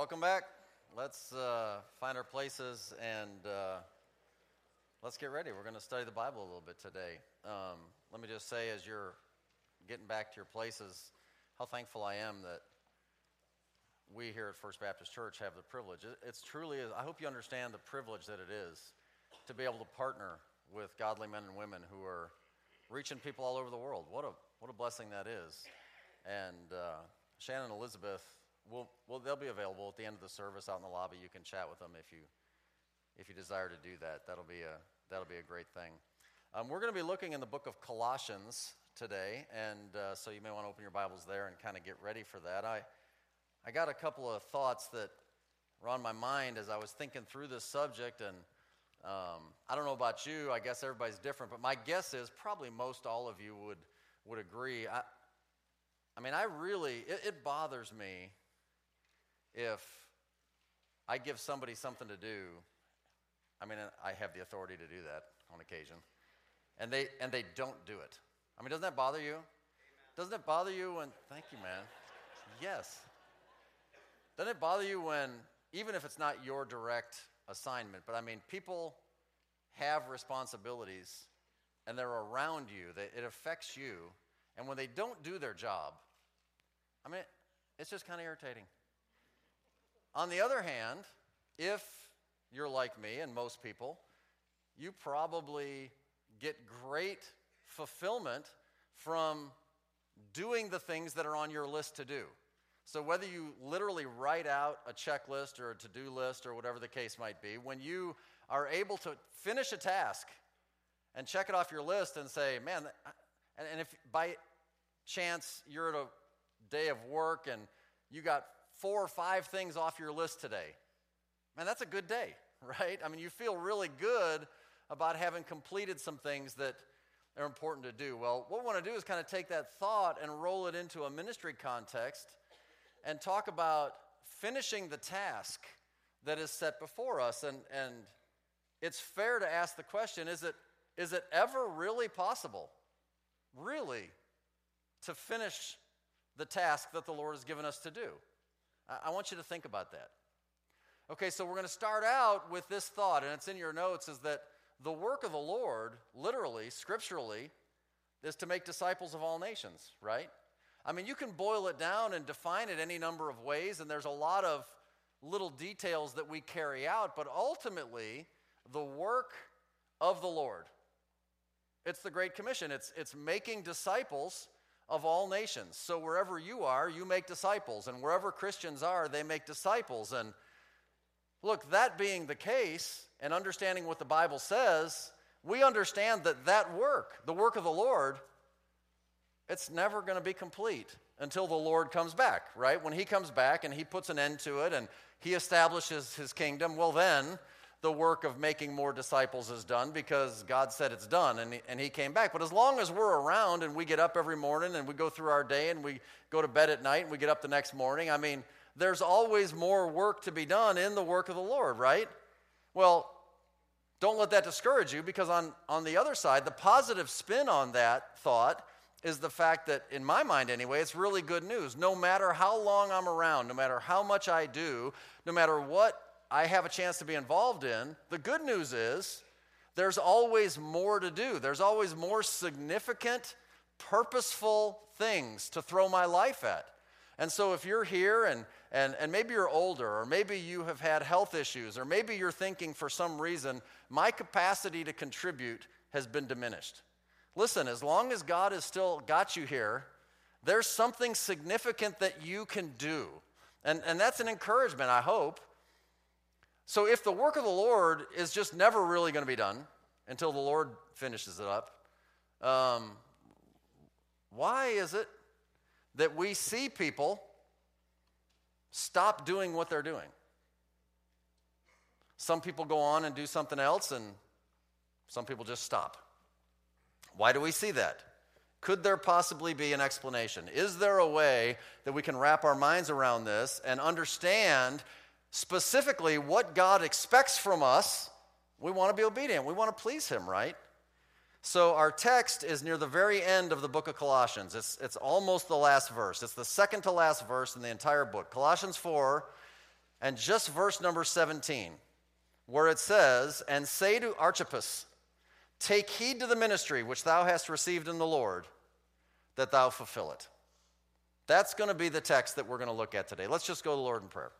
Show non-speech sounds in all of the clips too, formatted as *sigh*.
welcome back. Let's uh, find our places and uh, let's get ready. We're going to study the Bible a little bit today. Um, let me just say, as you're getting back to your places, how thankful I am that we here at First Baptist Church have the privilege. It's truly, I hope you understand the privilege that it is to be able to partner with godly men and women who are reaching people all over the world. What a, what a blessing that is. And uh, Shannon Elizabeth, will will they'll be available at the end of the service out in the lobby. You can chat with them if you, if you desire to do that. That'll be a, that'll be a great thing. Um, we're going to be looking in the book of Colossians today, and uh, so you may want to open your Bibles there and kind of get ready for that. I, I got a couple of thoughts that were on my mind as I was thinking through this subject, and um, I don't know about you. I guess everybody's different, but my guess is probably most all of you would would agree. I, I mean, I really it, it bothers me if I give somebody something to do. I mean, I have the authority to do that on occasion, and they and they don't do it. I mean, doesn't that bother you? Doesn't it bother you when? Thank you, man. Yes. Doesn't it bother you when, even if it's not your direct assignment, but I mean, people have responsibilities and they're around you, they, it affects you, and when they don't do their job, I mean, it's just kind of irritating. On the other hand, if you're like me and most people, you probably get great fulfillment from doing the things that are on your list to do. So, whether you literally write out a checklist or a to do list or whatever the case might be, when you are able to finish a task and check it off your list and say, man, and if by chance you're at a day of work and you got four or five things off your list today, man, that's a good day, *laughs* right? I mean, you feel really good about having completed some things that are important to do. Well, what we want to do is kind of take that thought and roll it into a ministry context and talk about finishing the task that is set before us. And, and it's fair to ask the question is it, is it ever really possible, really, to finish the task that the Lord has given us to do? I, want you to think about that. Okay, so we're going to start out with this thought, and it's in your notes is that the work of the Lord, literally, scripturally, is to make disciples of all nations, right? I mean, you can boil it down and define it any number of ways, and there's a lot of little details that we carry out, but ultimately, the work of the Lord. It's the Great Commission. It's, it's making disciples of all nations. So wherever you are, you make disciples, and wherever Christians are, they make disciples. And look, that being the case, and understanding what the Bible says, we understand that that work, the work of the Lord, it's never going to be complete until the Lord comes back, right? When He comes back and He puts an end to it and He establishes His kingdom, well, then the work of making more disciples is done because God said it's done and he, and he came back. But as long as we're around and we get up every morning and we go through our day and we go to bed at night and we get up the next morning, I mean, there's always more work to be done in the work of the Lord, right? Well, don't let that discourage you because, on, on the other side, the positive spin on that thought is the fact that, in my mind anyway, it's really good news. No matter how long I'm around, no matter how much I do, no matter what I have a chance to be involved in, the good news is there's always more to do. There's always more significant, purposeful things to throw my life at. And so if you're here and, and, and maybe you're older, or maybe you have had health issues, or maybe you're thinking for some reason, my capacity to contribute has been diminished. Listen, as long as God has still got you here, there's something significant that you can do. And, and that's an encouragement, I hope. So if the work of the Lord is just never really going to be done until the Lord finishes it up, um, why is it that we see people stop doing what they're doing. Some people go on and do something else, and some people just stop. Why do we see that? Could there possibly be an explanation? Is there a way that we can wrap our minds around this and understand specifically what God expects from us? We want to be obedient, we want to please Him, right? So, our text is near the very end of the book of Colossians. It's, it's almost the last verse. It's the second to last verse in the entire book. Colossians 4, and just verse number 17, where it says, And say to Archippus, Take heed to the ministry which thou hast received in the Lord, that thou fulfill it. That's going to be the text that we're going to look at today. Let's just go to the Lord in prayer.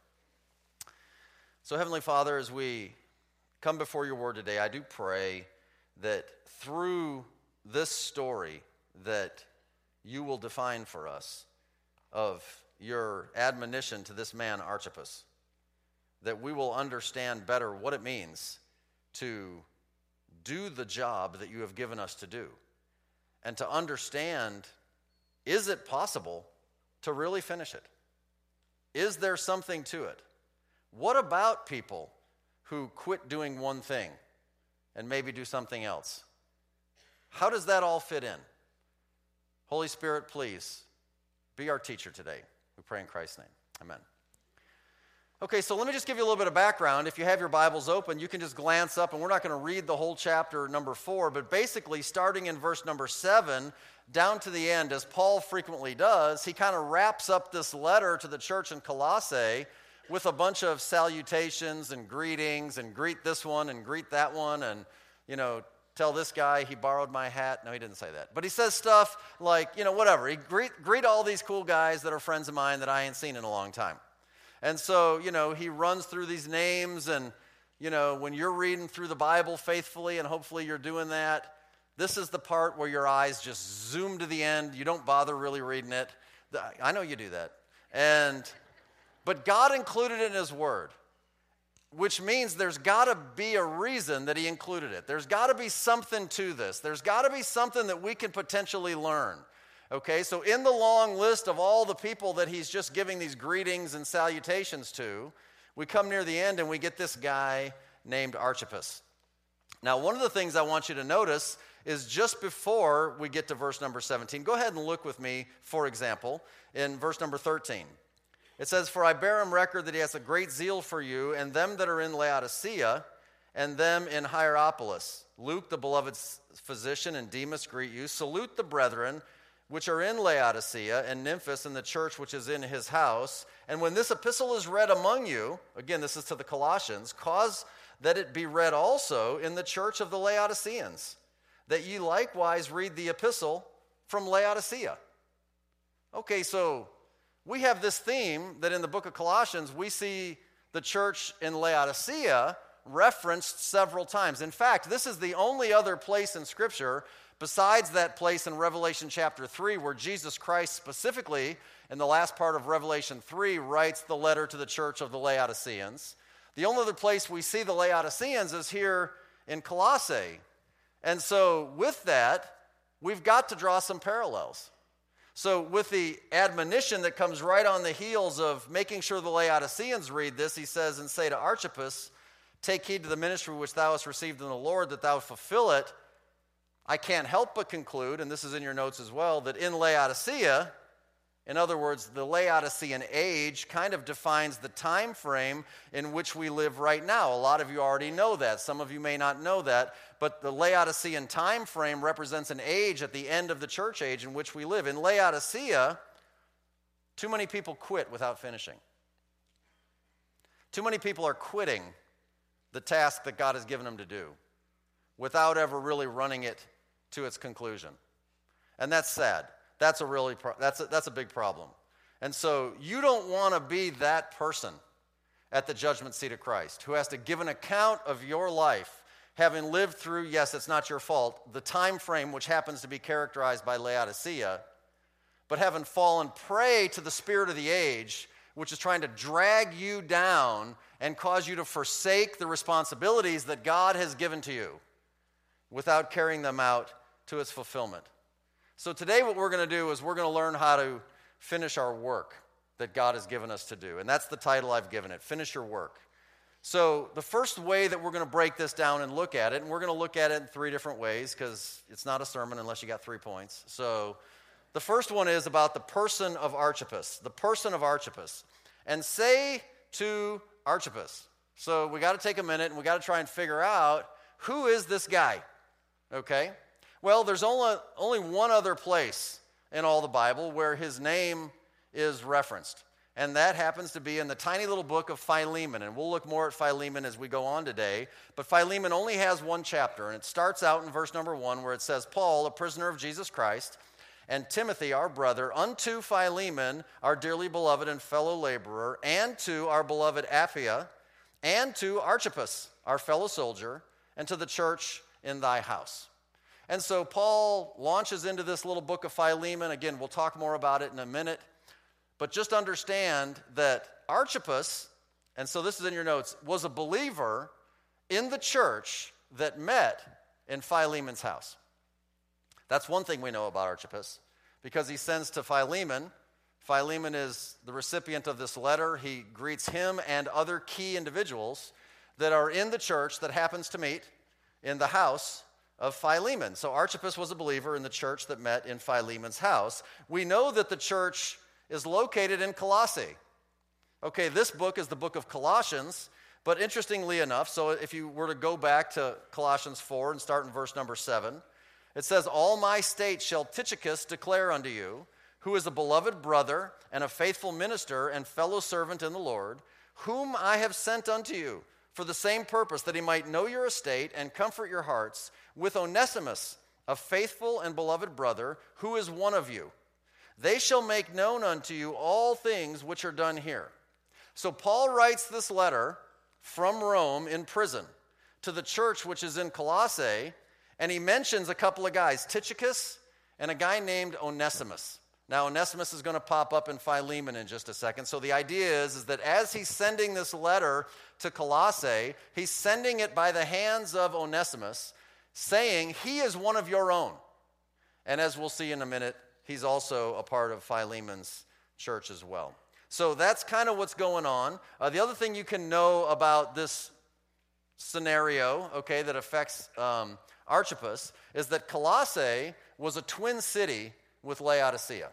So, Heavenly Father, as we come before your word today, I do pray that through this story that you will define for us of your admonition to this man, Archippus, that we will understand better what it means to do the job that you have given us to do and to understand is it possible to really finish it? Is there something to it? What about people who quit doing one thing and maybe do something else? How does that all fit in? Holy Spirit, please be our teacher today. We pray in Christ's name. Amen. Okay, so let me just give you a little bit of background. If you have your Bibles open, you can just glance up, and we're not going to read the whole chapter number four, but basically, starting in verse number seven down to the end, as Paul frequently does, he kind of wraps up this letter to the church in Colossae with a bunch of salutations and greetings, and greet this one and greet that one, and, you know, tell this guy he borrowed my hat. No, he didn't say that. But he says stuff like, you know, whatever. He greet, greet all these cool guys that are friends of mine that I ain't seen in a long time. And so, you know, he runs through these names, and, you know, when you're reading through the Bible faithfully, and hopefully you're doing that, this is the part where your eyes just zoom to the end. You don't bother really reading it. I know you do that. And, but God included it in His Word, which means there's got to be a reason that He included it. There's got to be something to this. There's got to be something that we can potentially learn. Okay, so in the long list of all the people that he's just giving these greetings and salutations to, we come near the end and we get this guy named Archippus. Now, one of the things I want you to notice is just before we get to verse number 17. Go ahead and look with me, for example, in verse number 13. It says, For I bear him record that he has a great zeal for you, and them that are in Laodicea, and them in Hierapolis. Luke, the beloved physician, and Demas greet you. Salute the brethren which are in Laodicea and Nymphas and the church which is in his house. And when this epistle is read among you, again, this is to the Colossians, cause that it be read also in the church of the Laodiceans, that ye likewise read the epistle from Laodicea. Okay, so we have this theme that in the book of Colossians, we see the church in Laodicea referenced several times. In fact, this is the only other place in Scripture besides that place in Revelation chapter 3, where Jesus Christ specifically, in the last part of Revelation 3, writes the letter to the church of the Laodiceans, the only other place we see the Laodiceans is here in Colossae. And so, with that, we've got to draw some parallels. So, with the admonition that comes right on the heels of making sure the Laodiceans read this, he says, And say to Archippus, Take heed to the ministry which thou hast received in the Lord, that thou fulfill it. I can't help but conclude, and this is in your notes as well, that in Laodicea, in other words, the Laodicean age kind of defines the time frame in which we live right now. A lot of you already know that. Some of you may not know that, but the Laodicean time frame represents an age at the end of the church age in which we live. In Laodicea, too many people quit without finishing. Too many people are quitting the task that God has given them to do without ever really running it to its conclusion. And that's sad. That's a really pro- that's a, that's a big problem. And so you don't want to be that person at the judgment seat of Christ who has to give an account of your life having lived through yes it's not your fault the time frame which happens to be characterized by Laodicea but having fallen prey to the spirit of the age which is trying to drag you down and cause you to forsake the responsibilities that God has given to you without carrying them out to its fulfillment. So, today, what we're going to do is we're going to learn how to finish our work that God has given us to do. And that's the title I've given it Finish Your Work. So, the first way that we're going to break this down and look at it, and we're going to look at it in three different ways because it's not a sermon unless you got three points. So, the first one is about the person of Archippus, the person of Archippus. And say to Archippus. So, we got to take a minute and we got to try and figure out who is this guy? Okay? Well, there's only, only one other place in all the Bible where his name is referenced. and that happens to be in the tiny little book of Philemon. And we'll look more at Philemon as we go on today. But Philemon only has one chapter, and it starts out in verse number one where it says, Paul, a prisoner of Jesus Christ, and Timothy, our brother, unto Philemon, our dearly beloved and fellow laborer, and to our beloved Apphia, and to Archippus, our fellow soldier, and to the church in thy house. And so Paul launches into this little book of Philemon. Again, we'll talk more about it in a minute. But just understand that Archippus, and so this is in your notes, was a believer in the church that met in Philemon's house. That's one thing we know about Archippus because he sends to Philemon. Philemon is the recipient of this letter. He greets him and other key individuals that are in the church that happens to meet in the house of Philemon. So Archippus was a believer in the church that met in Philemon's house. We know that the church is located in Colossae. Okay, this book is the book of Colossians, but interestingly enough, so if you were to go back to Colossians 4 and start in verse number 7, it says, All my state shall Tychicus declare unto you, who is a beloved brother and a faithful minister and fellow servant in the Lord, whom I have sent unto you for the same purpose, that he might know your estate and comfort your hearts, with Onesimus, a faithful and beloved brother, who is one of you. They shall make known unto you all things which are done here. So Paul writes this letter from Rome in prison to the church which is in Colossae, and he mentions a couple of guys, Tychicus and a guy named Onesimus. Now, Onesimus is going to pop up in Philemon in just a second. So the idea is, is that as he's sending this letter to Colossae, he's sending it by the hands of Onesimus, saying, He is one of your own. And as we'll see in a minute, he's also a part of Philemon's church as well. So that's kind of what's going on. Uh, the other thing you can know about this scenario, okay, that affects um, Archippus, is that Colossae was a twin city with Laodicea.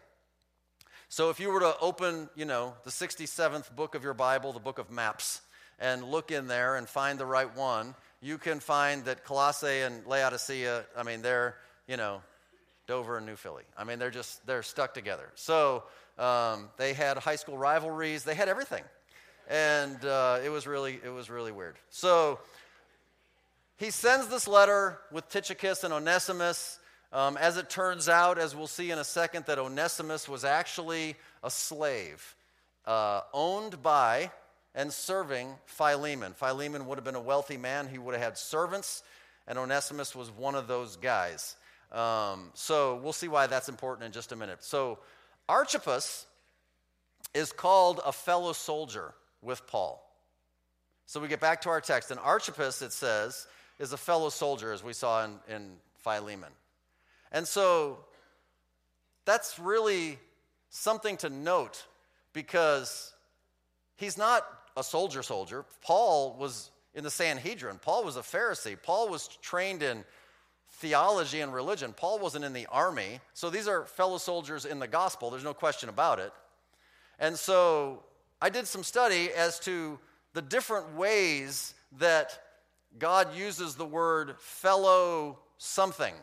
So if you were to open, you know, the 67th book of your Bible, the book of maps, and look in there and find the right one, you can find that Colossae and Laodicea, I mean, they're, you know, Dover and New Philly. I mean, they're just, they're stuck together. So um, they had high school rivalries, they had everything. And uh, it was really, it was really weird. So he sends this letter with Tychicus and Onesimus. Um, as it turns out, as we'll see in a second, that Onesimus was actually a slave uh, owned by and serving Philemon. Philemon would have been a wealthy man, he would have had servants, and Onesimus was one of those guys. Um, so we'll see why that's important in just a minute. So Archippus is called a fellow soldier with Paul. So we get back to our text. And Archippus, it says, is a fellow soldier, as we saw in, in Philemon. And so that's really something to note because he's not a soldier soldier. Paul was in the Sanhedrin. Paul was a Pharisee. Paul was trained in theology and religion. Paul wasn't in the army. So these are fellow soldiers in the gospel. There's no question about it. And so I did some study as to the different ways that God uses the word fellow something.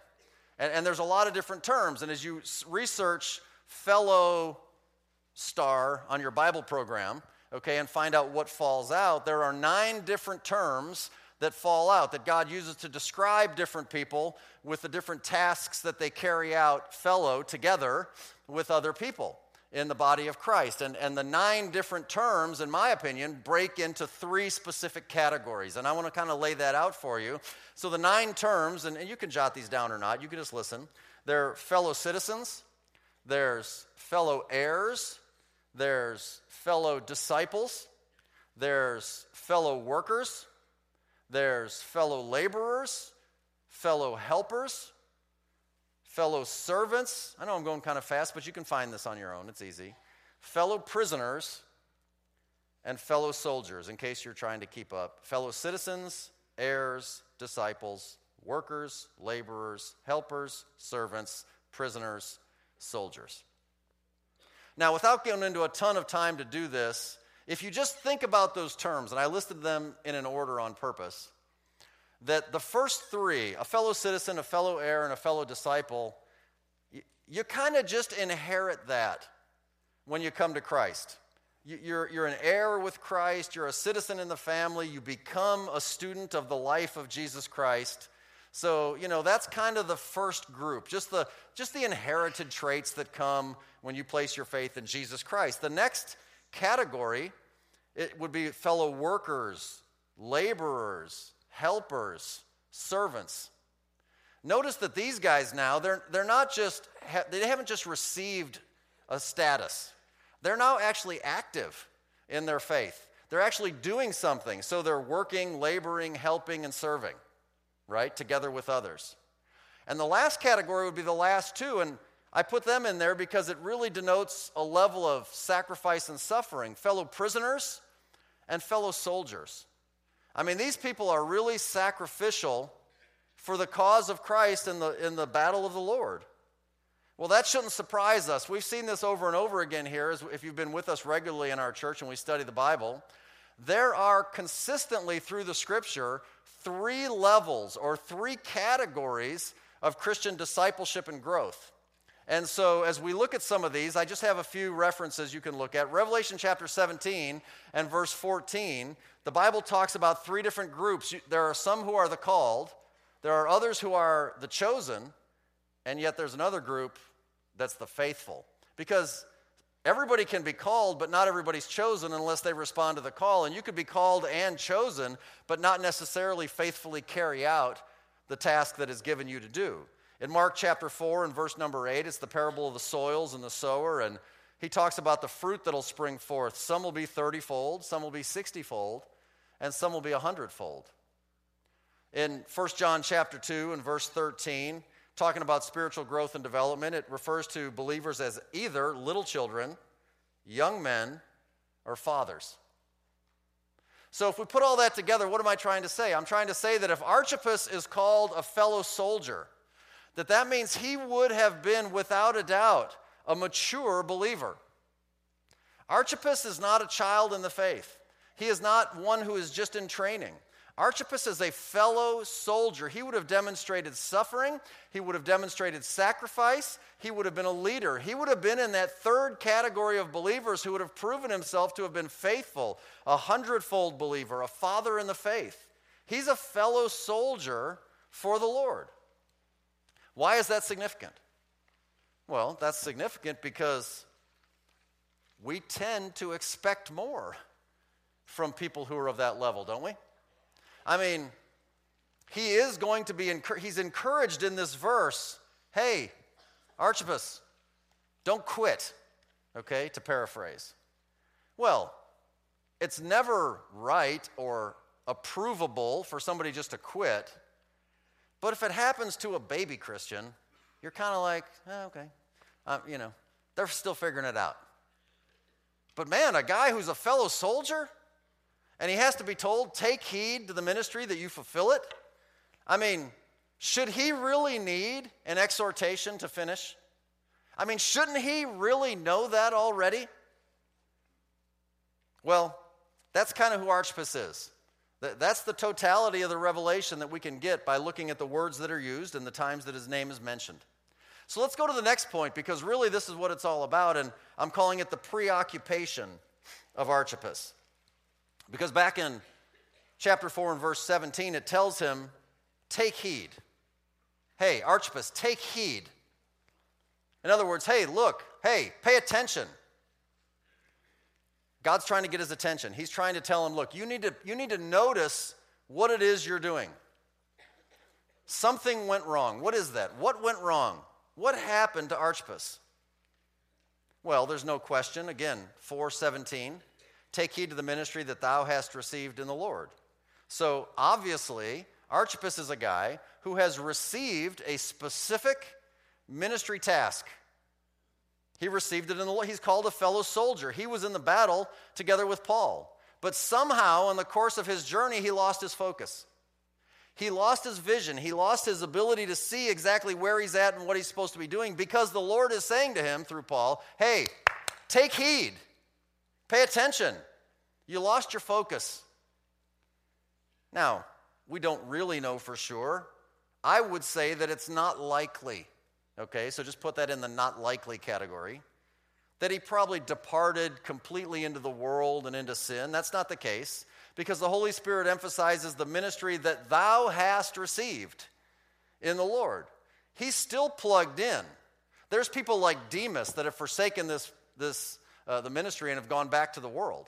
And, and there's a lot of different terms. And as you research fellow star on your Bible program, okay, and find out what falls out, there are nine different terms that fall out that God uses to describe different people with the different tasks that they carry out fellow together with other people in the body of Christ. And, and the nine different terms, in my opinion, break into three specific categories. And I want to kind of lay that out for you. So the nine terms, and, and you can jot these down or not, you can just listen. They're fellow citizens, there's fellow heirs, there's fellow disciples, there's fellow workers, there's fellow laborers, fellow helpers, fellow servants. I know I'm going kind of fast, but you can find this on your own. It's easy. Fellow prisoners and fellow soldiers, in case you're trying to keep up. Fellow citizens, heirs, disciples, workers, laborers, helpers, servants, prisoners, soldiers. Now, without going into a ton of time to do this, if you just think about those terms, and I listed them in an order on purpose, that the first three, a fellow citizen, a fellow heir, and a fellow disciple, you, you kind of just inherit that when you come to Christ. you're, you're an heir with Christ, you're a citizen in the family, you become a student of the life of Jesus Christ. So, you know, that's kind of the first group, just the, just the inherited traits that come when you place your faith in Jesus Christ. The next category, it would be fellow workers, laborers, helpers, servants. Notice that these guys now, they're, they're not just, they haven't just received a status. They're now actually active in their faith. They're actually doing something. So they're working, laboring, helping, and serving, right, together with others. And the last category would be the last two. And I put them in there because it really denotes a level of sacrifice and suffering fellow prisoners and fellow soldiers. I mean, these people are really sacrificial for the cause of Christ in the, in the battle of the Lord. Well, that shouldn't surprise us. We've seen this over and over again here, if you've been with us regularly in our church and we study the Bible. There are consistently through the scripture three levels or three categories of Christian discipleship and growth. And so, as we look at some of these, I just have a few references you can look at. Revelation chapter 17 and verse 14, the Bible talks about three different groups. There are some who are the called, there are others who are the chosen, and yet there's another group that's the faithful. Because everybody can be called, but not everybody's chosen unless they respond to the call. And you could be called and chosen, but not necessarily faithfully carry out the task that is given you to do. In Mark chapter 4 and verse number 8, it's the parable of the soils and the sower, and he talks about the fruit that'll spring forth. Some will be 30 fold, some will be 60 fold, and some will be a hundredfold. In 1 John chapter 2 and verse 13, talking about spiritual growth and development, it refers to believers as either little children, young men, or fathers. So, if we put all that together, what am I trying to say? I'm trying to say that if Archippus is called a fellow soldier, that that means he would have been, without a doubt, a mature believer. Archippus is not a child in the faith. He is not one who is just in training. Archippus is a fellow soldier. He would have demonstrated suffering, he would have demonstrated sacrifice, he would have been a leader. He would have been in that third category of believers who would have proven himself to have been faithful, a hundredfold believer, a father in the faith. He's a fellow soldier for the Lord. Why is that significant? Well, that's significant because we tend to expect more from people who are of that level, don't we? I mean, he is going to be, he's encouraged in this verse hey, Archippus, don't quit, okay, to paraphrase. Well, it's never right or approvable for somebody just to quit. But if it happens to a baby Christian, you're kind of like, oh, okay, um, you know, they're still figuring it out. But man, a guy who's a fellow soldier, and he has to be told, take heed to the ministry that you fulfill it. I mean, should he really need an exhortation to finish? I mean, shouldn't he really know that already? Well, that's kind of who Archippus is. That's the totality of the revelation that we can get by looking at the words that are used and the times that his name is mentioned. So let's go to the next point because really this is what it's all about, and I'm calling it the preoccupation of Archippus. Because back in chapter 4 and verse 17, it tells him, Take heed. Hey, Archippus, take heed. In other words, hey, look, hey, pay attention. God's trying to get his attention. He's trying to tell him, look, you need to, you need to notice what it is you're doing. Something went wrong. What is that? What went wrong? What happened to Archippus? Well, there's no question. Again, 417. Take heed to the ministry that thou hast received in the Lord. So obviously, Archippus is a guy who has received a specific ministry task. He received it in the Lord. He's called a fellow soldier. He was in the battle together with Paul. But somehow, in the course of his journey, he lost his focus. He lost his vision. He lost his ability to see exactly where he's at and what he's supposed to be doing because the Lord is saying to him through Paul, hey, take heed. Pay attention. You lost your focus. Now, we don't really know for sure. I would say that it's not likely. Okay, so just put that in the not likely category. that he probably departed completely into the world and into sin. That's not the case because the Holy Spirit emphasizes the ministry that thou hast received in the Lord. He's still plugged in. There's people like Demas that have forsaken this, this uh, the ministry and have gone back to the world.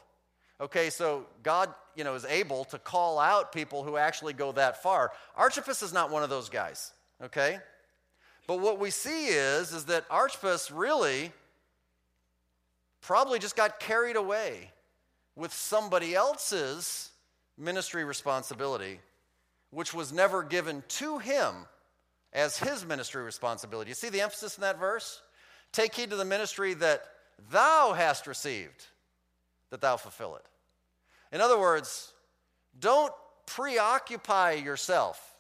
Okay, so God, you know, is able to call out people who actually go that far. Archippus is not one of those guys. Okay, but what we see is is that Archippus really probably just got carried away with somebody else's ministry responsibility, which was never given to him as his ministry responsibility. You see the emphasis in that verse? Take heed to the ministry that thou hast received, that thou fulfill it. In other words, don't preoccupy yourself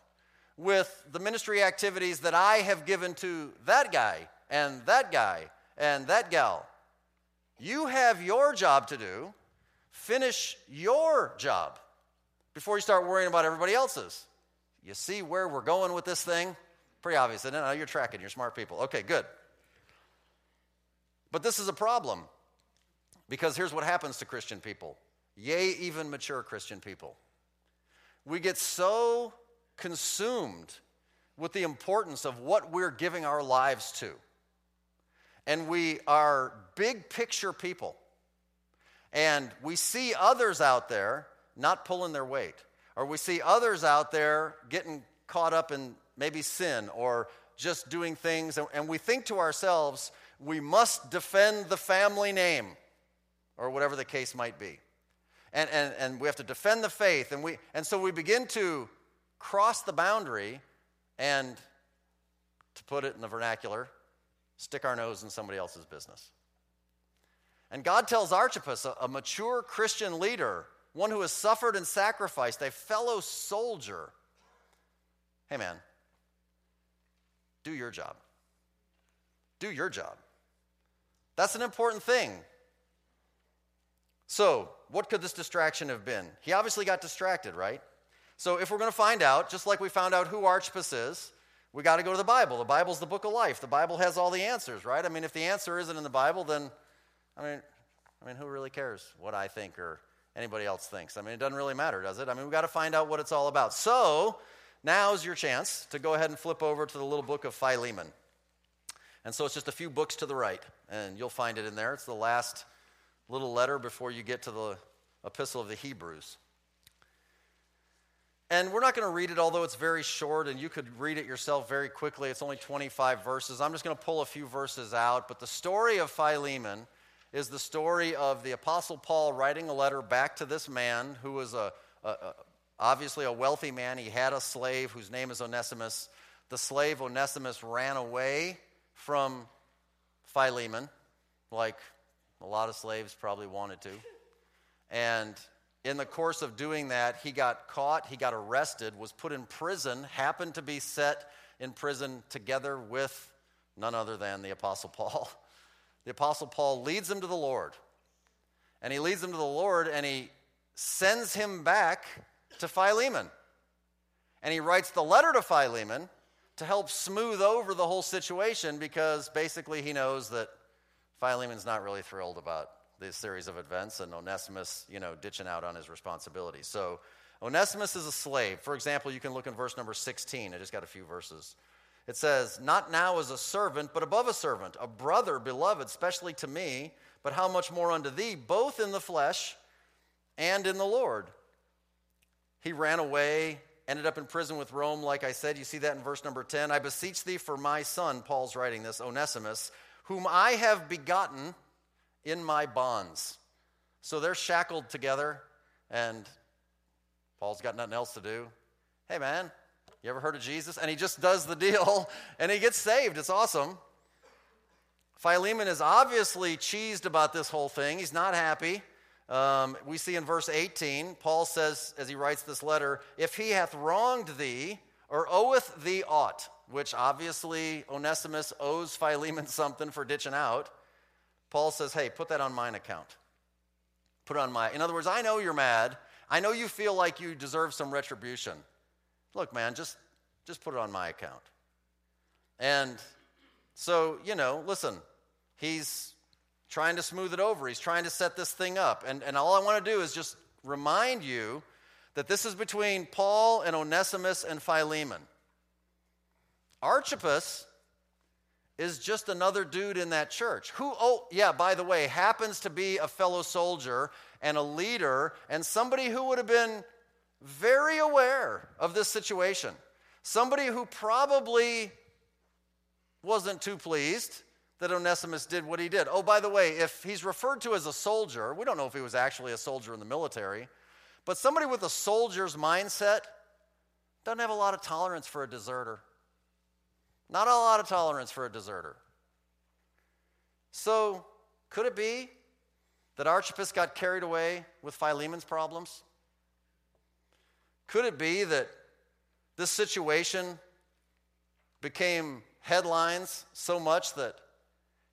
with the ministry activities that I have given to that guy and that guy and that gal. You have your job to do. Finish your job before you start worrying about everybody else's. You see where we're going with this thing? Pretty obvious, isn't it? You're tracking, you're smart people. Okay, good. But this is a problem because here's what happens to Christian people, yea, even mature Christian people. We get so consumed with the importance of what we're giving our lives to. And we are big picture people. And we see others out there not pulling their weight, or we see others out there getting caught up in maybe sin or just doing things, and we think to ourselves, we must defend the family name, or whatever the case might be. And, and, and we have to defend the faith, and, we, and so we begin to cross the boundary and, to put it in the vernacular, stick our nose in somebody else's business. And God tells Archippus, a, a mature Christian leader, one who has suffered and sacrificed, a fellow soldier, hey man, do your job. Do your job. That's an important thing. So, what could this distraction have been? He obviously got distracted, right? So, if we're going to find out, just like we found out who Archippus is, we got to go to the Bible. The Bible's the book of life. The Bible has all the answers, right? I mean, if the answer isn't in the Bible, then, I mean, I mean, who really cares what I think or anybody else thinks? I mean, it doesn't really matter, does it? I mean, we've got to find out what it's all about. So, now's your chance to go ahead and flip over to the little book of Philemon. And so it's just a few books to the right, and you'll find it in there. It's the last little letter before you get to the epistle of the Hebrews. And we're not going to read it, although it's very short, and you could read it yourself very quickly. It's only 25 verses. I'm just going to pull a few verses out. But the story of Philemon is the story of the Apostle Paul writing a letter back to this man who was a, a, a obviously a wealthy man. He had a slave whose name is Onesimus. The slave Onesimus ran away from Philemon, like a lot of slaves probably wanted to. And in the course of doing that, he got caught, he got arrested, was put in prison, happened to be set in prison together with none other than the Apostle Paul. *laughs* The Apostle Paul leads him to the Lord. And he leads him to the Lord and he sends him back to Philemon. And he writes the letter to Philemon to help smooth over the whole situation because basically he knows that Philemon's not really thrilled about this series of events and Onesimus, you know, ditching out on his responsibilities. So Onesimus is a slave. For example, you can look in verse number 16. I just got a few verses. It says, Not now as a servant, but above a servant, a brother, beloved, especially to me, but how much more unto thee, both in the flesh and in the Lord. He ran away, ended up in prison with Rome, like I said. You see that in verse number 10. I beseech thee for my son, Paul's writing this, Onesimus, whom I have begotten in my bonds. So they're shackled together, and Paul's got nothing else to do. Hey, man, you ever heard of Jesus? And he just does the deal, *laughs* and he gets saved. It's awesome. Philemon is obviously cheesed about this whole thing. He's not happy. Um, we see in verse 18, Paul says, as he writes this letter, if he hath wronged thee or oweth thee aught, which obviously Onesimus owes Philemon something for ditching out, Paul says, hey, put that on mine account. Put it on my. In other words, I know you're mad. I know you feel like you deserve some retribution. Look, man, just, just put it on my account. And so, you know, listen, he's trying to smooth it over. He's trying to set this thing up. And, and all I want to do is just remind you that this is between Paul and Onesimus and Philemon. Archippus is just another dude in that church who, oh, yeah, by the way, happens to be a fellow soldier and a leader and somebody who would have been very aware of this situation. Somebody who probably wasn't too pleased that Onesimus did what he did. Oh, by the way, if he's referred to as a soldier, we don't know if he was actually a soldier in the military, but somebody with a soldier's mindset doesn't have a lot of tolerance for a deserter. Not a lot of tolerance for a deserter. So, could it be that Archippus got carried away with Philemon's problems? Could it be that this situation became headlines so much that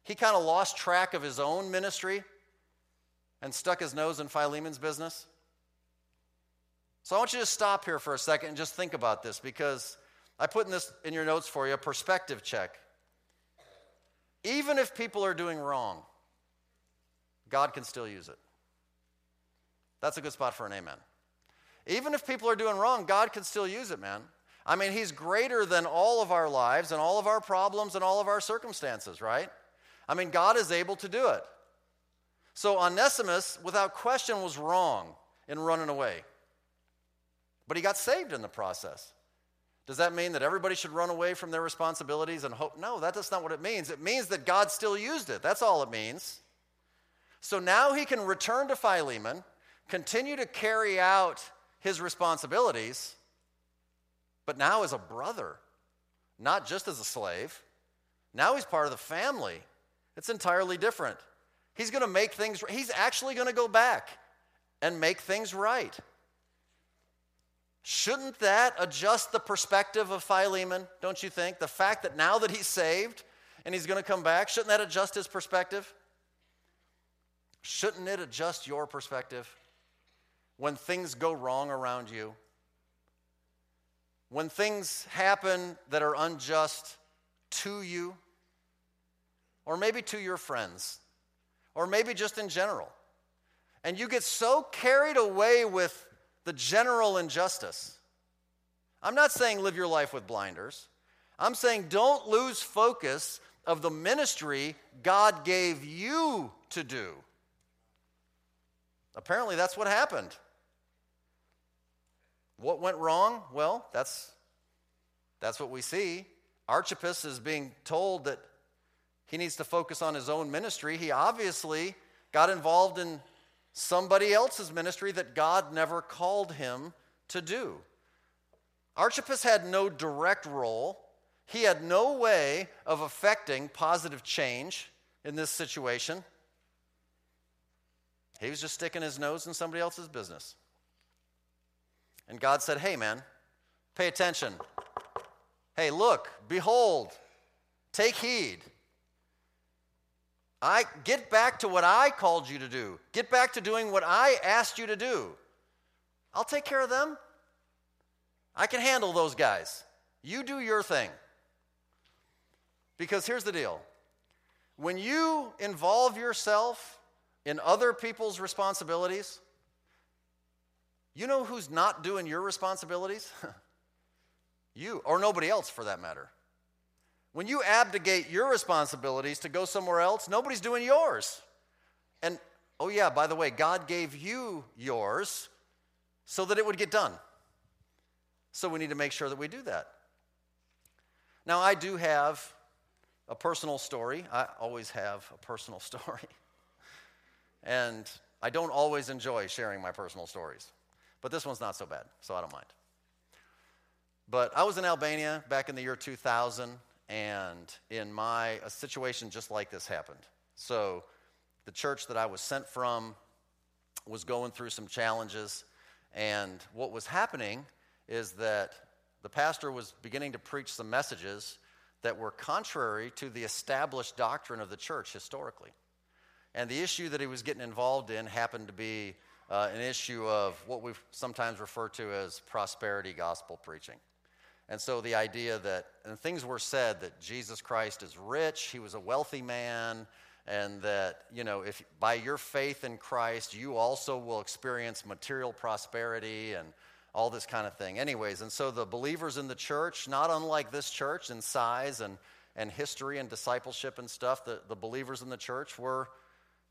he kind of lost track of his own ministry and stuck his nose in Philemon's business? So I want you to stop here for a second and just think about this because I put in this in your notes for you a perspective check. Even if people are doing wrong, God can still use it. That's a good spot for an amen. Even if people are doing wrong, God can still use it, man. I mean, He's greater than all of our lives and all of our problems and all of our circumstances, right? I mean, God is able to do it. So Onesimus, without question, was wrong in running away. But he got saved in the process. Does that mean that everybody should run away from their responsibilities and hope? No, that's not what it means. It means that God still used it. That's all it means. So now he can return to Philemon, continue to carry out his responsibilities, but now as a brother, not just as a slave. Now he's part of the family. It's entirely different. He's going to make things, he's actually going to go back and make things right. Shouldn't that adjust the perspective of Philemon, don't you think? The fact that now that he's saved and he's going to come back, shouldn't that adjust his perspective? Shouldn't it adjust your perspective when things go wrong around you? When things happen that are unjust to you, or maybe to your friends, or maybe just in general, and you get so carried away with the general injustice. I'm not saying live your life with blinders. I'm saying don't lose focus of the ministry God gave you to do. Apparently, that's what happened. What went wrong? Well, that's, that's what we see. Archippus is being told that he needs to focus on his own ministry. He obviously got involved in somebody else's ministry that God never called him to do. Archippus had no direct role. He had no way of affecting positive change in this situation. He was just sticking his nose in somebody else's business. And God said, Hey, man, pay attention. Hey, look, behold, take heed. I get back to what I called you to do. Get back to doing what I asked you to do. I'll take care of them. I can handle those guys. You do your thing. Because here's the deal when you involve yourself in other people's responsibilities, you know who's not doing your responsibilities? *laughs* you, or nobody else for that matter. When you abdicate your responsibilities to go somewhere else, nobody's doing yours. And oh, yeah, by the way, God gave you yours so that it would get done. So we need to make sure that we do that. Now, I do have a personal story. I always have a personal *laughs* story. and I don't always enjoy sharing my personal stories. But this one's not so bad, so I don't mind. But I was in Albania back in the year 2000, and in my a situation just like this happened. So the church that I was sent from was going through some challenges, and what was happening is that the pastor was beginning to preach some messages that were contrary to the established doctrine of the church historically. And the issue that he was getting involved in happened to be uh, an issue of what we sometimes refer to as prosperity gospel preaching. And so the idea that, and things were said that Jesus Christ is rich, he was a wealthy man, and that, you know, if by your faith in Christ, you also will experience material prosperity and all this kind of thing. Anyways, and so the believers in the church, not unlike this church in size and, and history and discipleship and stuff, the, the believers in the church were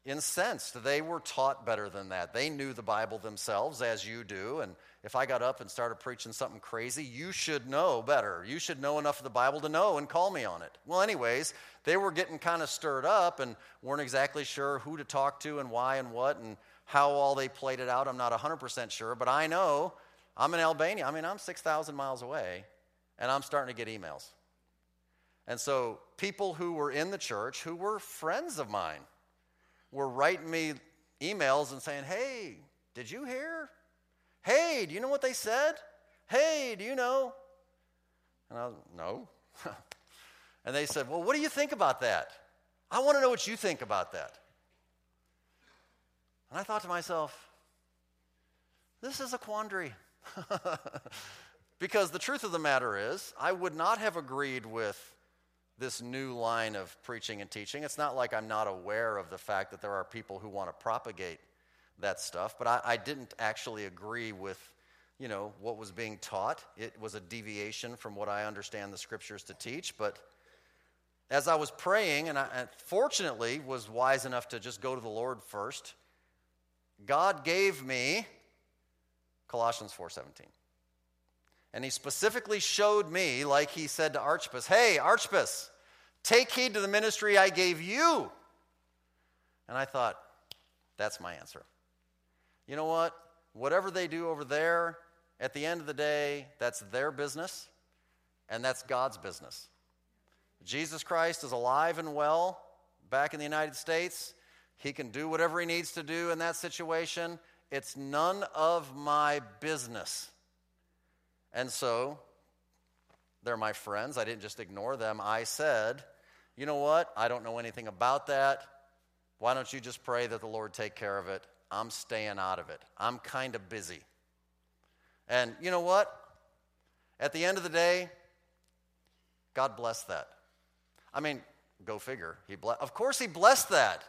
incensed. They were taught better than that. They knew the Bible themselves, as you do. And if I got up and started preaching something crazy, you should know better. You should know enough of the Bible to know and call me on it. Well, anyways, they were getting kind of stirred up and weren't exactly sure who to talk to and why and what and how all they played it out. I'm not 100% sure, but I know I'm in Albania. I mean, I'm 6,000 miles away, and I'm starting to get emails. And so, people who were in the church, who were friends of mine, were writing me emails and saying, Hey, did you hear? Hey, do you know what they said? Hey, do you know? And I was, No. *laughs* and they said, Well, what do you think about that? I want to know what you think about that. And I thought to myself, This is a quandary. *laughs* because the truth of the matter is, I would not have agreed with this new line of preaching and teaching. It's not like I'm not aware of the fact that there are people who want to propagate that stuff, but I, I didn't actually agree with, you know, what was being taught. It was a deviation from what I understand the scriptures to teach. But as I was praying, and I and fortunately was wise enough to just go to the Lord first, God gave me Colossians 4:17. And he specifically showed me, like he said to Archippus, Hey, Archippus, take heed to the ministry I gave you. And I thought, that's my answer. You know what? Whatever they do over there, at the end of the day, that's their business, and that's God's business. Jesus Christ is alive and well back in the United States. He can do whatever he needs to do in that situation. It's none of my business. And so, they're my friends. I didn't just ignore them. I said, you know what? I don't know anything about that. Why don't you just pray that the Lord take care of it? I'm staying out of it. I'm kind of busy. And you know what? At the end of the day, God bless that. I mean, go figure. He ble- of course, He blessed that.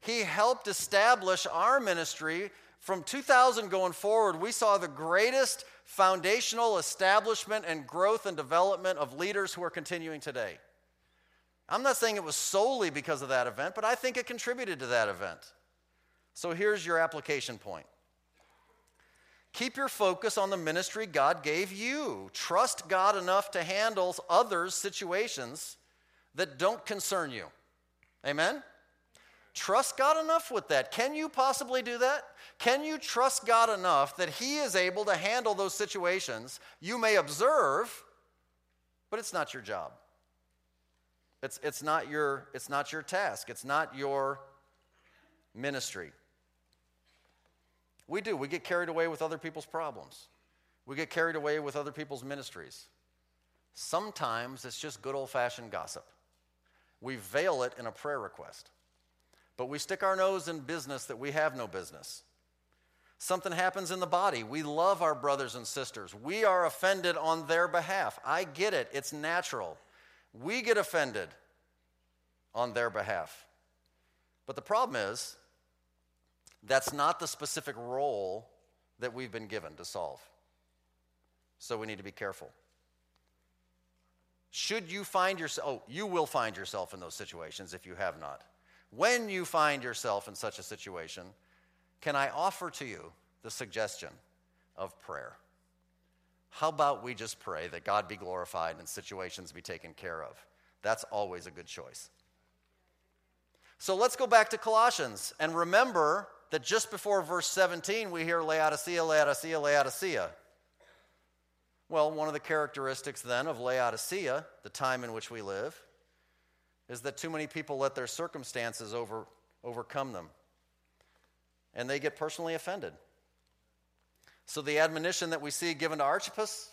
He helped establish our ministry from 2000 going forward, we saw the greatest foundational establishment and growth and development of leaders who are continuing today. I'm not saying it was solely because of that event, but I think it contributed to that event. So here's your application point Keep your focus on the ministry God gave you. Trust God enough to handle others' situations that don't concern you. Amen? Trust God enough with that. Can you possibly do that? Can you trust God enough that He is able to handle those situations? You may observe, but it's not your job. It's, it's, not, your, it's not your task, it's not your ministry. We do. We get carried away with other people's problems, we get carried away with other people's ministries. Sometimes it's just good old fashioned gossip. We veil it in a prayer request. But we stick our nose in business that we have no business. Something happens in the body. We love our brothers and sisters. We are offended on their behalf. I get it, it's natural. We get offended on their behalf. But the problem is, that's not the specific role that we've been given to solve. So we need to be careful. Should you find yourself, oh, you will find yourself in those situations if you have not when you find yourself in such a situation, can I offer to you the suggestion of prayer? How about we just pray that God be glorified and situations be taken care of? That's always a good choice. So let's go back to Colossians and remember that just before verse 17, we hear Laodicea, Laodicea, Laodicea. Well, one of the characteristics then of Laodicea, the time in which we live, is that too many people let their circumstances over, overcome them. And they get personally offended. So the admonition that we see given to Archippus,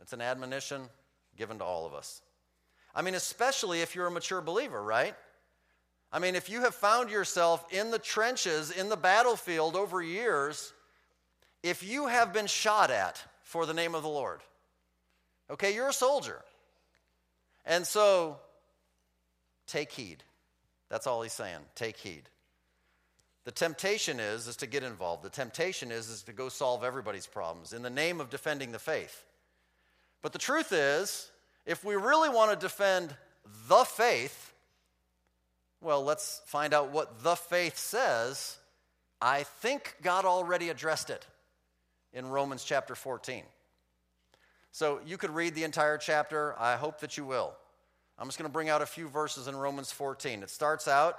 it's an admonition given to all of us. I mean, especially if you're a mature believer, right? I mean, if you have found yourself in the trenches, in the battlefield over years, if you have been shot at for the name of the Lord, okay, you're a soldier. And so Take heed. That's all he's saying. Take heed. The temptation is is to get involved. The temptation is is to go solve everybody's problems in the name of defending the faith. But the truth is, if we really want to defend the faith, well, let's find out what the faith says. I think God already addressed it in Romans chapter 14. So you could read the entire chapter. I hope that you will. I'm just going to bring out a few verses in Romans 14. It starts out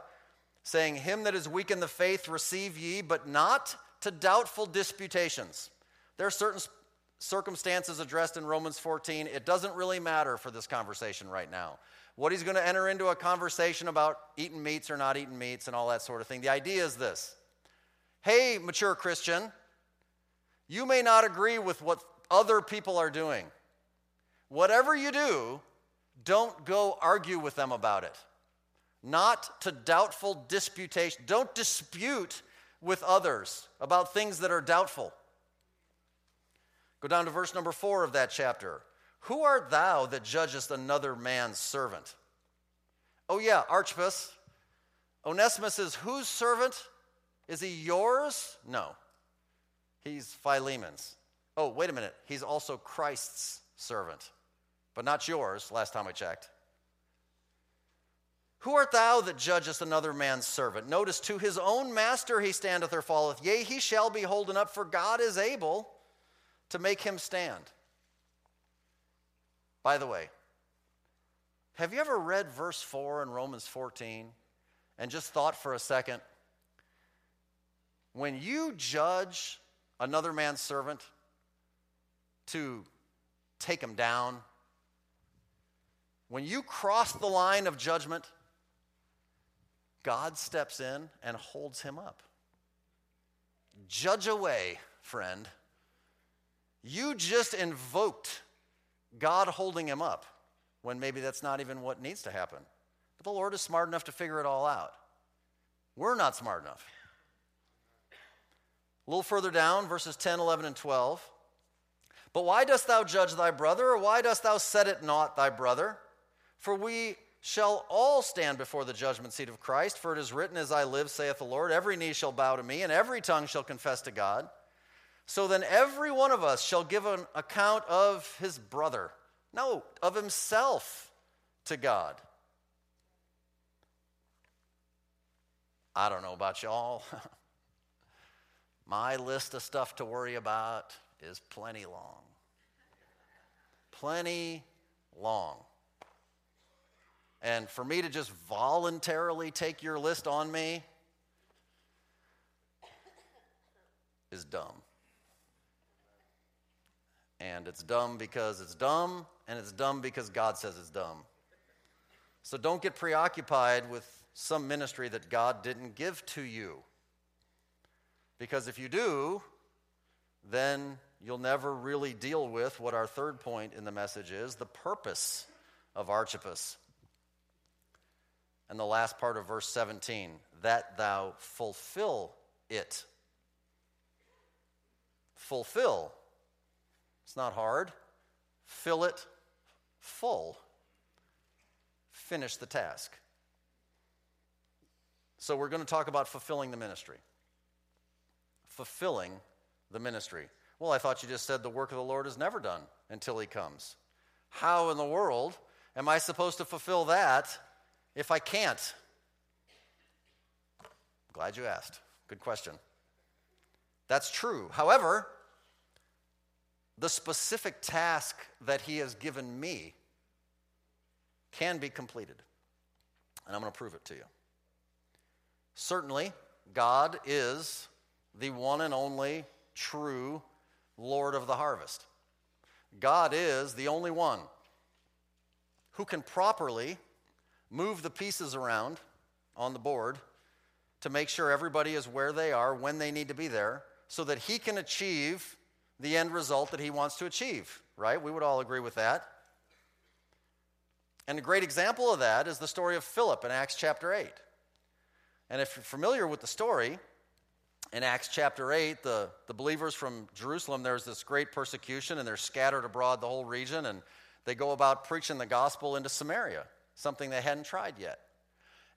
saying, Him that is weak in the faith receive ye, but not to doubtful disputations. There are certain circumstances addressed in Romans 14. It doesn't really matter for this conversation right now. What he's going to enter into a conversation about eating meats or not eating meats and all that sort of thing. The idea is this Hey, mature Christian, you may not agree with what other people are doing. Whatever you do, don't go argue with them about it not to doubtful disputation. Don't dispute with others about things that are doubtful. Go down to verse number four of that chapter. Who art thou that judgest another man's servant? Oh, yeah, Archippus. Onesimus is whose servant? Is he yours? No. He's Philemon's. Oh, wait a minute. He's also Christ's servant, but not yours, last time I checked. Who art thou that judgest another man's servant? Notice, to his own master he standeth or falleth. Yea, he shall be holden up, for God is able to make him stand. By the way, have you ever read verse 4 in Romans 14 and just thought for a second, when you judge another man's servant to take him down, when you cross the line of judgment, God steps in and holds him up. Judge away, friend. You just invoked God holding him up when maybe that's not even what needs to happen. But the Lord is smart enough to figure it all out. We're not smart enough. A little further down, verses 10, 11, and 12. But why dost thou judge thy brother, or why dost thou set it not thy brother? For we shall all stand before the judgment seat of Christ. For it is written, As I live, saith the Lord, every knee shall bow to me, and every tongue shall confess to God. So then every one of us shall give an account of his brother, no, of himself to God. I don't know about y'all. *laughs* My list of stuff to worry about is plenty long. Plenty long. And for me to just voluntarily take your list on me is dumb. And it's dumb because it's dumb, and it's dumb because God says it's dumb. So don't get preoccupied with some ministry that God didn't give to you. Because if you do, then you'll never really deal with what our third point in the message is the purpose of Archippus. And the last part of verse 17, that thou fulfill it. Fulfill. It's not hard. Fill it full. Finish the task. So we're going to talk about fulfilling the ministry. Fulfilling the ministry. Well, I thought you just said the work of the Lord is never done until he comes. How in the world am I supposed to fulfill that if I can't? Glad you asked. Good question. That's true. However, the specific task that he has given me can be completed. And I'm going to prove it to you. Certainly, God is the one and only true Lord of the harvest. God is the only one who can properly move the pieces around on the board to make sure everybody is where they are when they need to be there so that he can achieve the end result that he wants to achieve, right? We would all agree with that. And a great example of that is the story of Philip in Acts chapter 8. And if you're familiar with the story, in Acts chapter 8, the, the believers from Jerusalem, there's this great persecution and they're scattered abroad the whole region and they go about preaching the gospel into Samaria something they hadn't tried yet.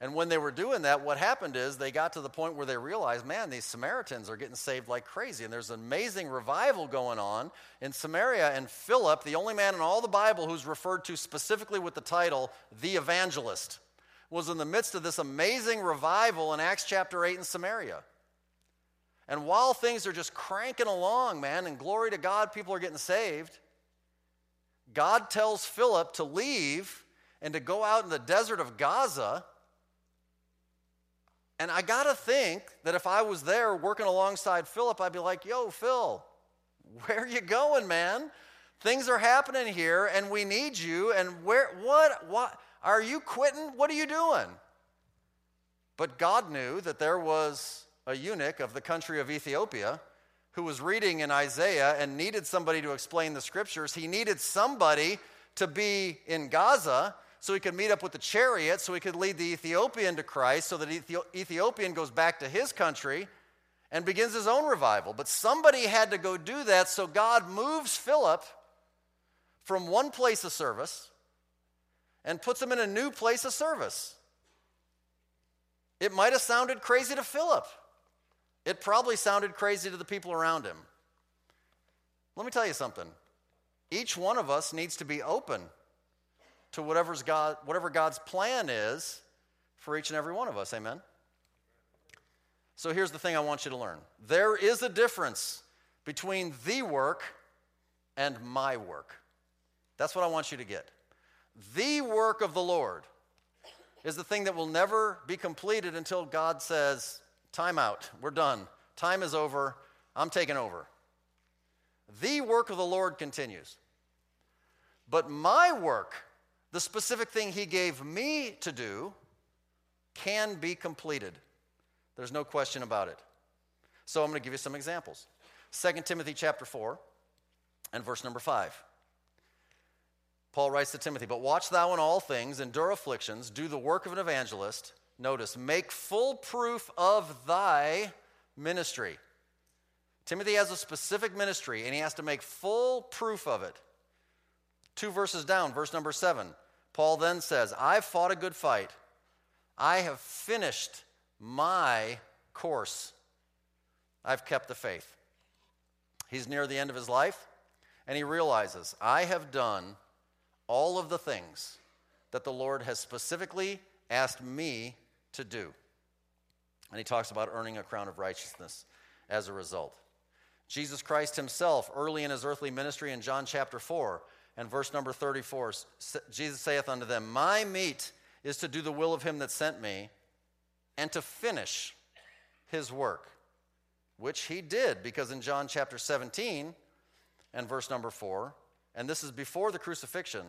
And when they were doing that, what happened is they got to the point where they realized, man, these Samaritans are getting saved like crazy. And there's an amazing revival going on in Samaria. And Philip, the only man in all the Bible who's referred to specifically with the title, the evangelist, was in the midst of this amazing revival in Acts chapter 8 in Samaria. And while things are just cranking along, man, and glory to God, people are getting saved, God tells Philip to leave and to go out in the desert of Gaza and I got to think that if I was there working alongside Philip, I'd be like, yo, Phil, where you going, man? Things are happening here and we need you. And where, what, what, are you quitting? What are you doing? But God knew that there was a eunuch of the country of Ethiopia who was reading in Isaiah and needed somebody to explain the scriptures. He needed somebody to be in Gaza so he could meet up with the chariot, so he could lead the Ethiopian to Christ, so that the Ethiopian goes back to his country and begins his own revival. But somebody had to go do that, so God moves Philip from one place of service and puts him in a new place of service. It might have sounded crazy to Philip. It probably sounded crazy to the people around him. Let me tell you something. Each one of us needs to be open to whatever's God, whatever God's plan is for each and every one of us. Amen? So here's the thing I want you to learn there is a difference between the work and my work. That's what I want you to get. The work of the Lord is the thing that will never be completed until God says, Time out, we're done, time is over, I'm taking over. The work of the Lord continues. But my work the specific thing he gave me to do can be completed. There's no question about it. So I'm going to give you some examples. 2 Timothy chapter 4 and verse number 5. Paul writes to Timothy, But watch thou in all things, endure afflictions, do the work of an evangelist. Notice, make full proof of thy ministry. Timothy has a specific ministry, and he has to make full proof of it. Two verses down, verse number seven, Paul then says, I've fought a good fight. I have finished my course. I've kept the faith. He's near the end of his life, and he realizes, I have done all of the things that the Lord has specifically asked me to do. And he talks about earning a crown of righteousness as a result. Jesus Christ himself, early in his earthly ministry in John chapter 4, and verse number 34 Jesus saith unto them, My meat is to do the will of him that sent me and to finish his work, which he did, because in John chapter 17 and verse number 4, and this is before the crucifixion,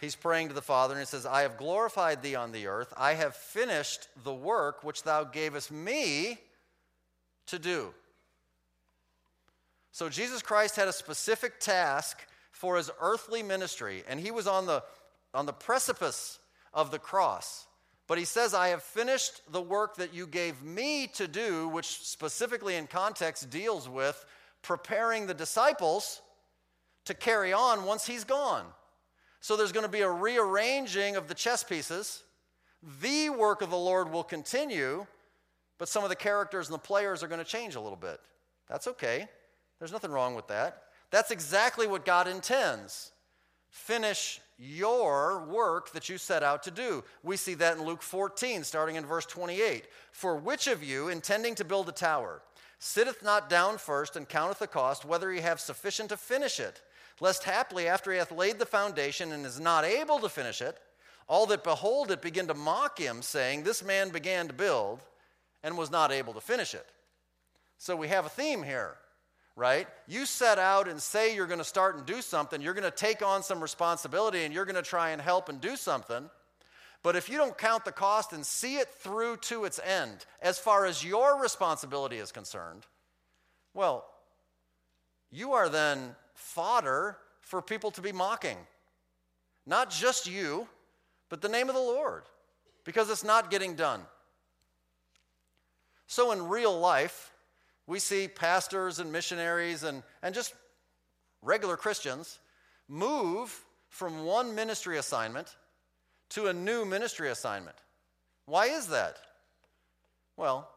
he's praying to the Father and he says, I have glorified thee on the earth. I have finished the work which thou gavest me to do. So Jesus Christ had a specific task for his earthly ministry, and he was on the, on the precipice of the cross. But he says, I have finished the work that you gave me to do, which specifically in context deals with preparing the disciples to carry on once he's gone. So there's going to be a rearranging of the chess pieces. The work of the Lord will continue, but some of the characters and the players are going to change a little bit. That's okay. There's nothing wrong with that. That's exactly what God intends. Finish your work that you set out to do. We see that in Luke 14, starting in verse 28. For which of you, intending to build a tower, sitteth not down first and counteth the cost, whether he have sufficient to finish it? Lest haply, after he hath laid the foundation and is not able to finish it, all that behold it begin to mock him, saying, This man began to build and was not able to finish it. So we have a theme here right? You set out and say you're going to start and do something, you're going to take on some responsibility and you're going to try and help and do something. But if you don't count the cost and see it through to its end, as far as your responsibility is concerned, well, you are then fodder for people to be mocking. Not just you, but the name of the Lord, because it's not getting done. So in real life, we see pastors and missionaries and, and just regular Christians move from one ministry assignment to a new ministry assignment. Why is that? Well,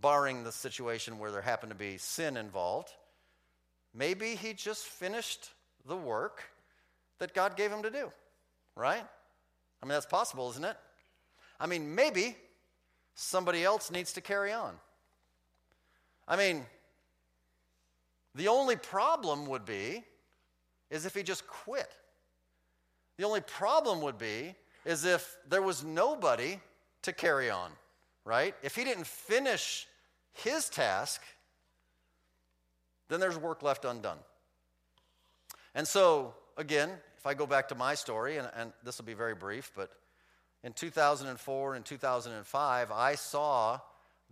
barring the situation where there happened to be sin involved, maybe he just finished the work that God gave him to do, right? I mean, that's possible, isn't it? I mean, maybe somebody else needs to carry on. I mean, the only problem would be is if he just quit. The only problem would be is if there was nobody to carry on, right? If he didn't finish his task, then there's work left undone. And so, again, if I go back to my story, and, and this will be very brief, but in 2004 and 2005, I saw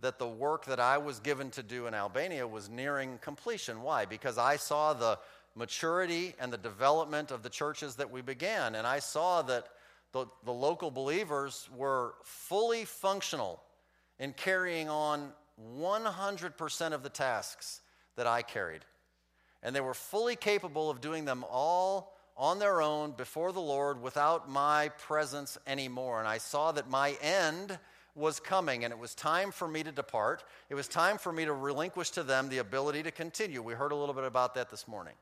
that the work that I was given to do in Albania was nearing completion. Why? Because I saw the maturity and the development of the churches that we began, and I saw that the, the local believers were fully functional in carrying on 100% of the tasks that I carried. And they were fully capable of doing them all on their own before the Lord without my presence anymore. And I saw that my end was coming and it was time for me to depart. It was time for me to relinquish to them the ability to continue. We heard a little bit about that this morning.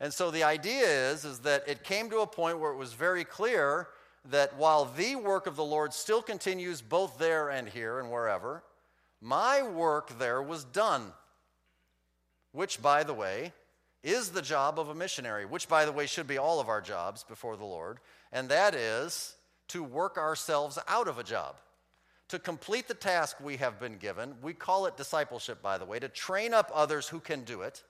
And so the idea is, is that it came to a point where it was very clear that while the work of the Lord still continues both there and here and wherever, my work there was done. Which, by the way, is the job of a missionary, which, by the way, should be all of our jobs before the Lord, and that is to work ourselves out of a job. To complete the task we have been given, we call it discipleship, by the way, to train up others who can do it.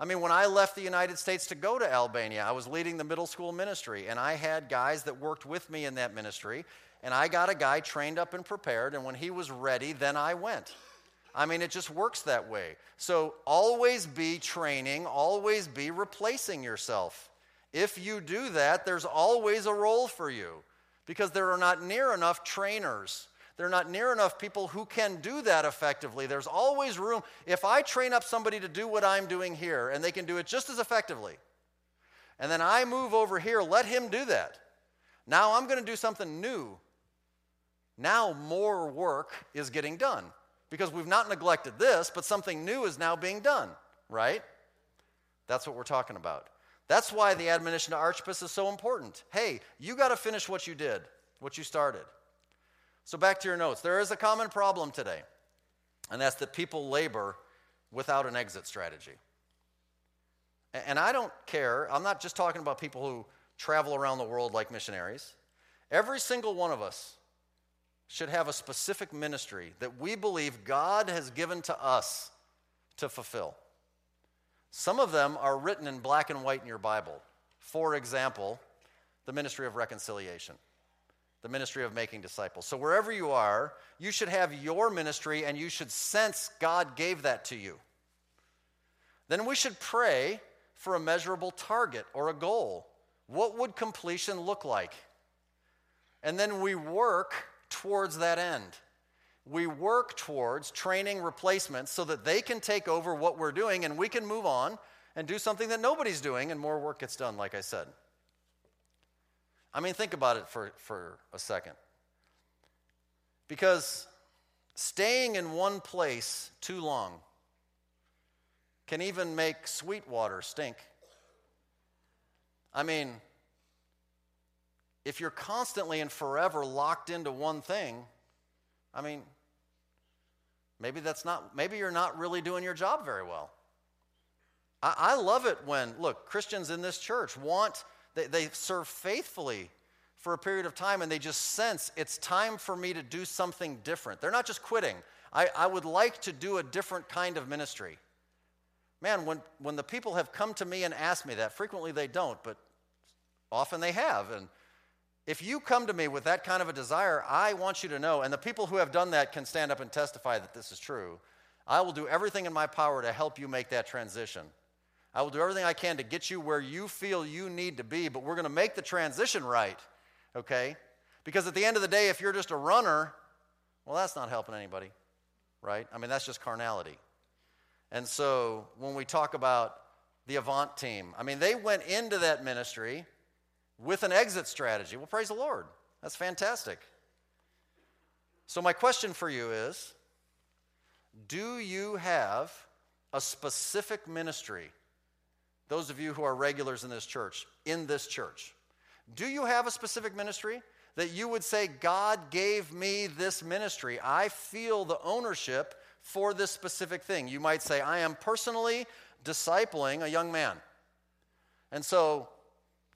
I mean, when I left the United States to go to Albania, I was leading the middle school ministry, and I had guys that worked with me in that ministry, and I got a guy trained up and prepared, and when he was ready, then I went. I mean, it just works that way. So always be training, always be replacing yourself. If you do that, there's always a role for you because there are not near enough trainers. There are not near enough people who can do that effectively. There's always room. If I train up somebody to do what I'm doing here and they can do it just as effectively, and then I move over here, let him do that. Now I'm going to do something new. Now more work is getting done because we've not neglected this, but something new is now being done, right? That's what we're talking about. That's why the admonition to Archippus is so important. Hey, you got to finish what you did, what you started. So, back to your notes. There is a common problem today, and that's that people labor without an exit strategy. And I don't care, I'm not just talking about people who travel around the world like missionaries. Every single one of us should have a specific ministry that we believe God has given to us to fulfill. Some of them are written in black and white in your Bible. For example, the ministry of reconciliation, the ministry of making disciples. So, wherever you are, you should have your ministry and you should sense God gave that to you. Then we should pray for a measurable target or a goal. What would completion look like? And then we work towards that end. We work towards training replacements so that they can take over what we're doing and we can move on and do something that nobody's doing and more work gets done, like I said. I mean, think about it for, for a second. Because staying in one place too long can even make sweet water stink. I mean, if you're constantly and forever locked into one thing, I mean, maybe that's not, maybe you're not really doing your job very well. I, I love it when, look, Christians in this church want, they, they serve faithfully for a period of time and they just sense it's time for me to do something different. They're not just quitting. I, I would like to do a different kind of ministry. Man, when, when the people have come to me and asked me that, frequently they don't, but often they have. And if you come to me with that kind of a desire, I want you to know, and the people who have done that can stand up and testify that this is true. I will do everything in my power to help you make that transition. I will do everything I can to get you where you feel you need to be, but we're going to make the transition right, okay? Because at the end of the day, if you're just a runner, well, that's not helping anybody, right? I mean, that's just carnality. And so when we talk about the Avant team, I mean, they went into that ministry with an exit strategy. Well, praise the Lord. That's fantastic. So, my question for you is Do you have a specific ministry? Those of you who are regulars in this church, in this church, do you have a specific ministry that you would say, God gave me this ministry? I feel the ownership for this specific thing. You might say, I am personally discipling a young man. And so,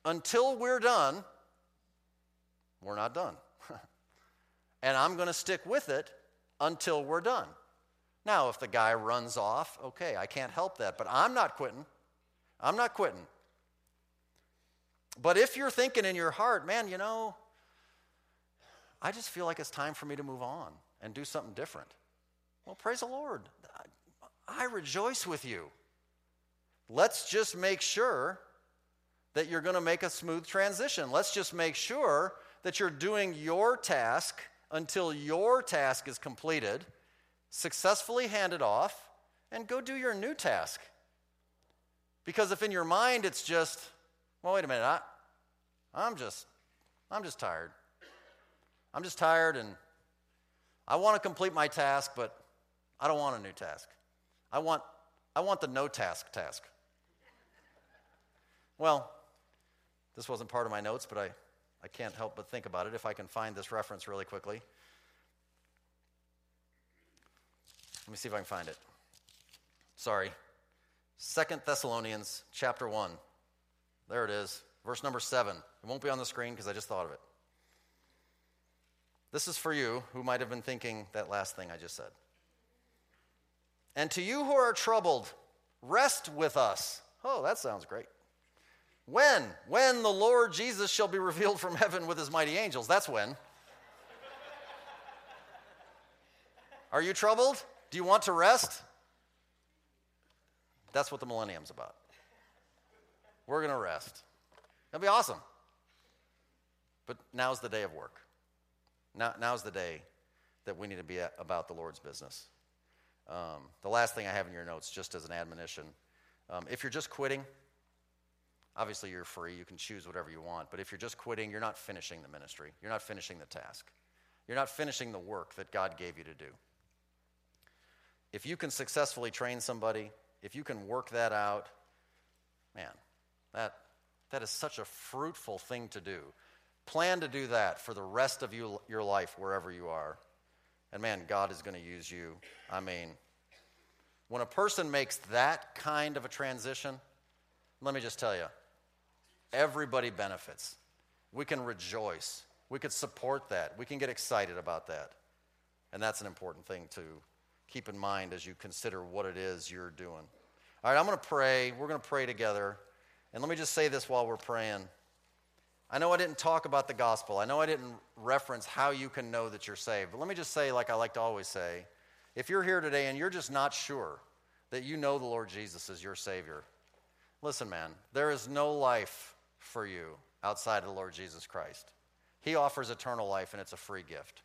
until we're done, we're not done. *laughs* and I'm going to stick with it until we're done. Now, if the guy runs off, okay, I can't help that, but I'm not quitting. I'm not quitting. But if you're thinking in your heart, man, you know, I just feel like it's time for me to move on and do something different. Well, praise the Lord. I rejoice with you. Let's just make sure that you're going to make a smooth transition. Let's just make sure that you're doing your task until your task is completed, successfully hand it off, and go do your new task. Because if in your mind it's just, well, wait a minute, I, I'm just, I'm just tired. I'm just tired and I want to complete my task, but I don't want a new task. I want, I want the no task task. Well, this wasn't part of my notes, but I, I can't help but think about it if I can find this reference really quickly. Let me see if I can find it. Sorry. Second Thessalonians chapter 1. There it is. Verse number 7. It won't be on the screen because I just thought of it. This is for you who might have been thinking that last thing I just said. And to you who are troubled, rest with us. Oh, that sounds great. When? When the Lord Jesus shall be revealed from heaven with his mighty angels. That's when. Are you troubled? Do you want to rest? That's what the millennium's about. We're going to rest. That'll be awesome. But now's the day of work. Now, now's the day that we need to be about the Lord's business. Um, the last thing I have in your notes, just as an admonition um, if you're just quitting, obviously you're free. You can choose whatever you want. But if you're just quitting, you're not finishing the ministry, you're not finishing the task, you're not finishing the work that God gave you to do. If you can successfully train somebody, if you can work that out, man, that, that is such a fruitful thing to do. Plan to do that for the rest of you, your life, wherever you are. And man, God is going to use you. I mean, when a person makes that kind of a transition, let me just tell you, everybody benefits. We can rejoice. We could support that. We can get excited about that. And that's an important thing to keep in mind as you consider what it is you're doing. All right, I'm going to pray. We're going to pray together. And let me just say this while we're praying. I know I didn't talk about the gospel. I know I didn't reference how you can know that you're saved. But let me just say, like I like to always say, if you're here today and you're just not sure that you know the Lord Jesus as your Savior, listen, man, there is no life for you outside of the Lord Jesus Christ. He offers eternal life, and it's a free gift.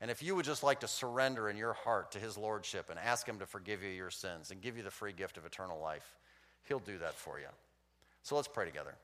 And if you would just like to surrender in your heart to His Lordship and ask Him to forgive you your sins and give you the free gift of eternal life, He'll do that for you. So let's pray together.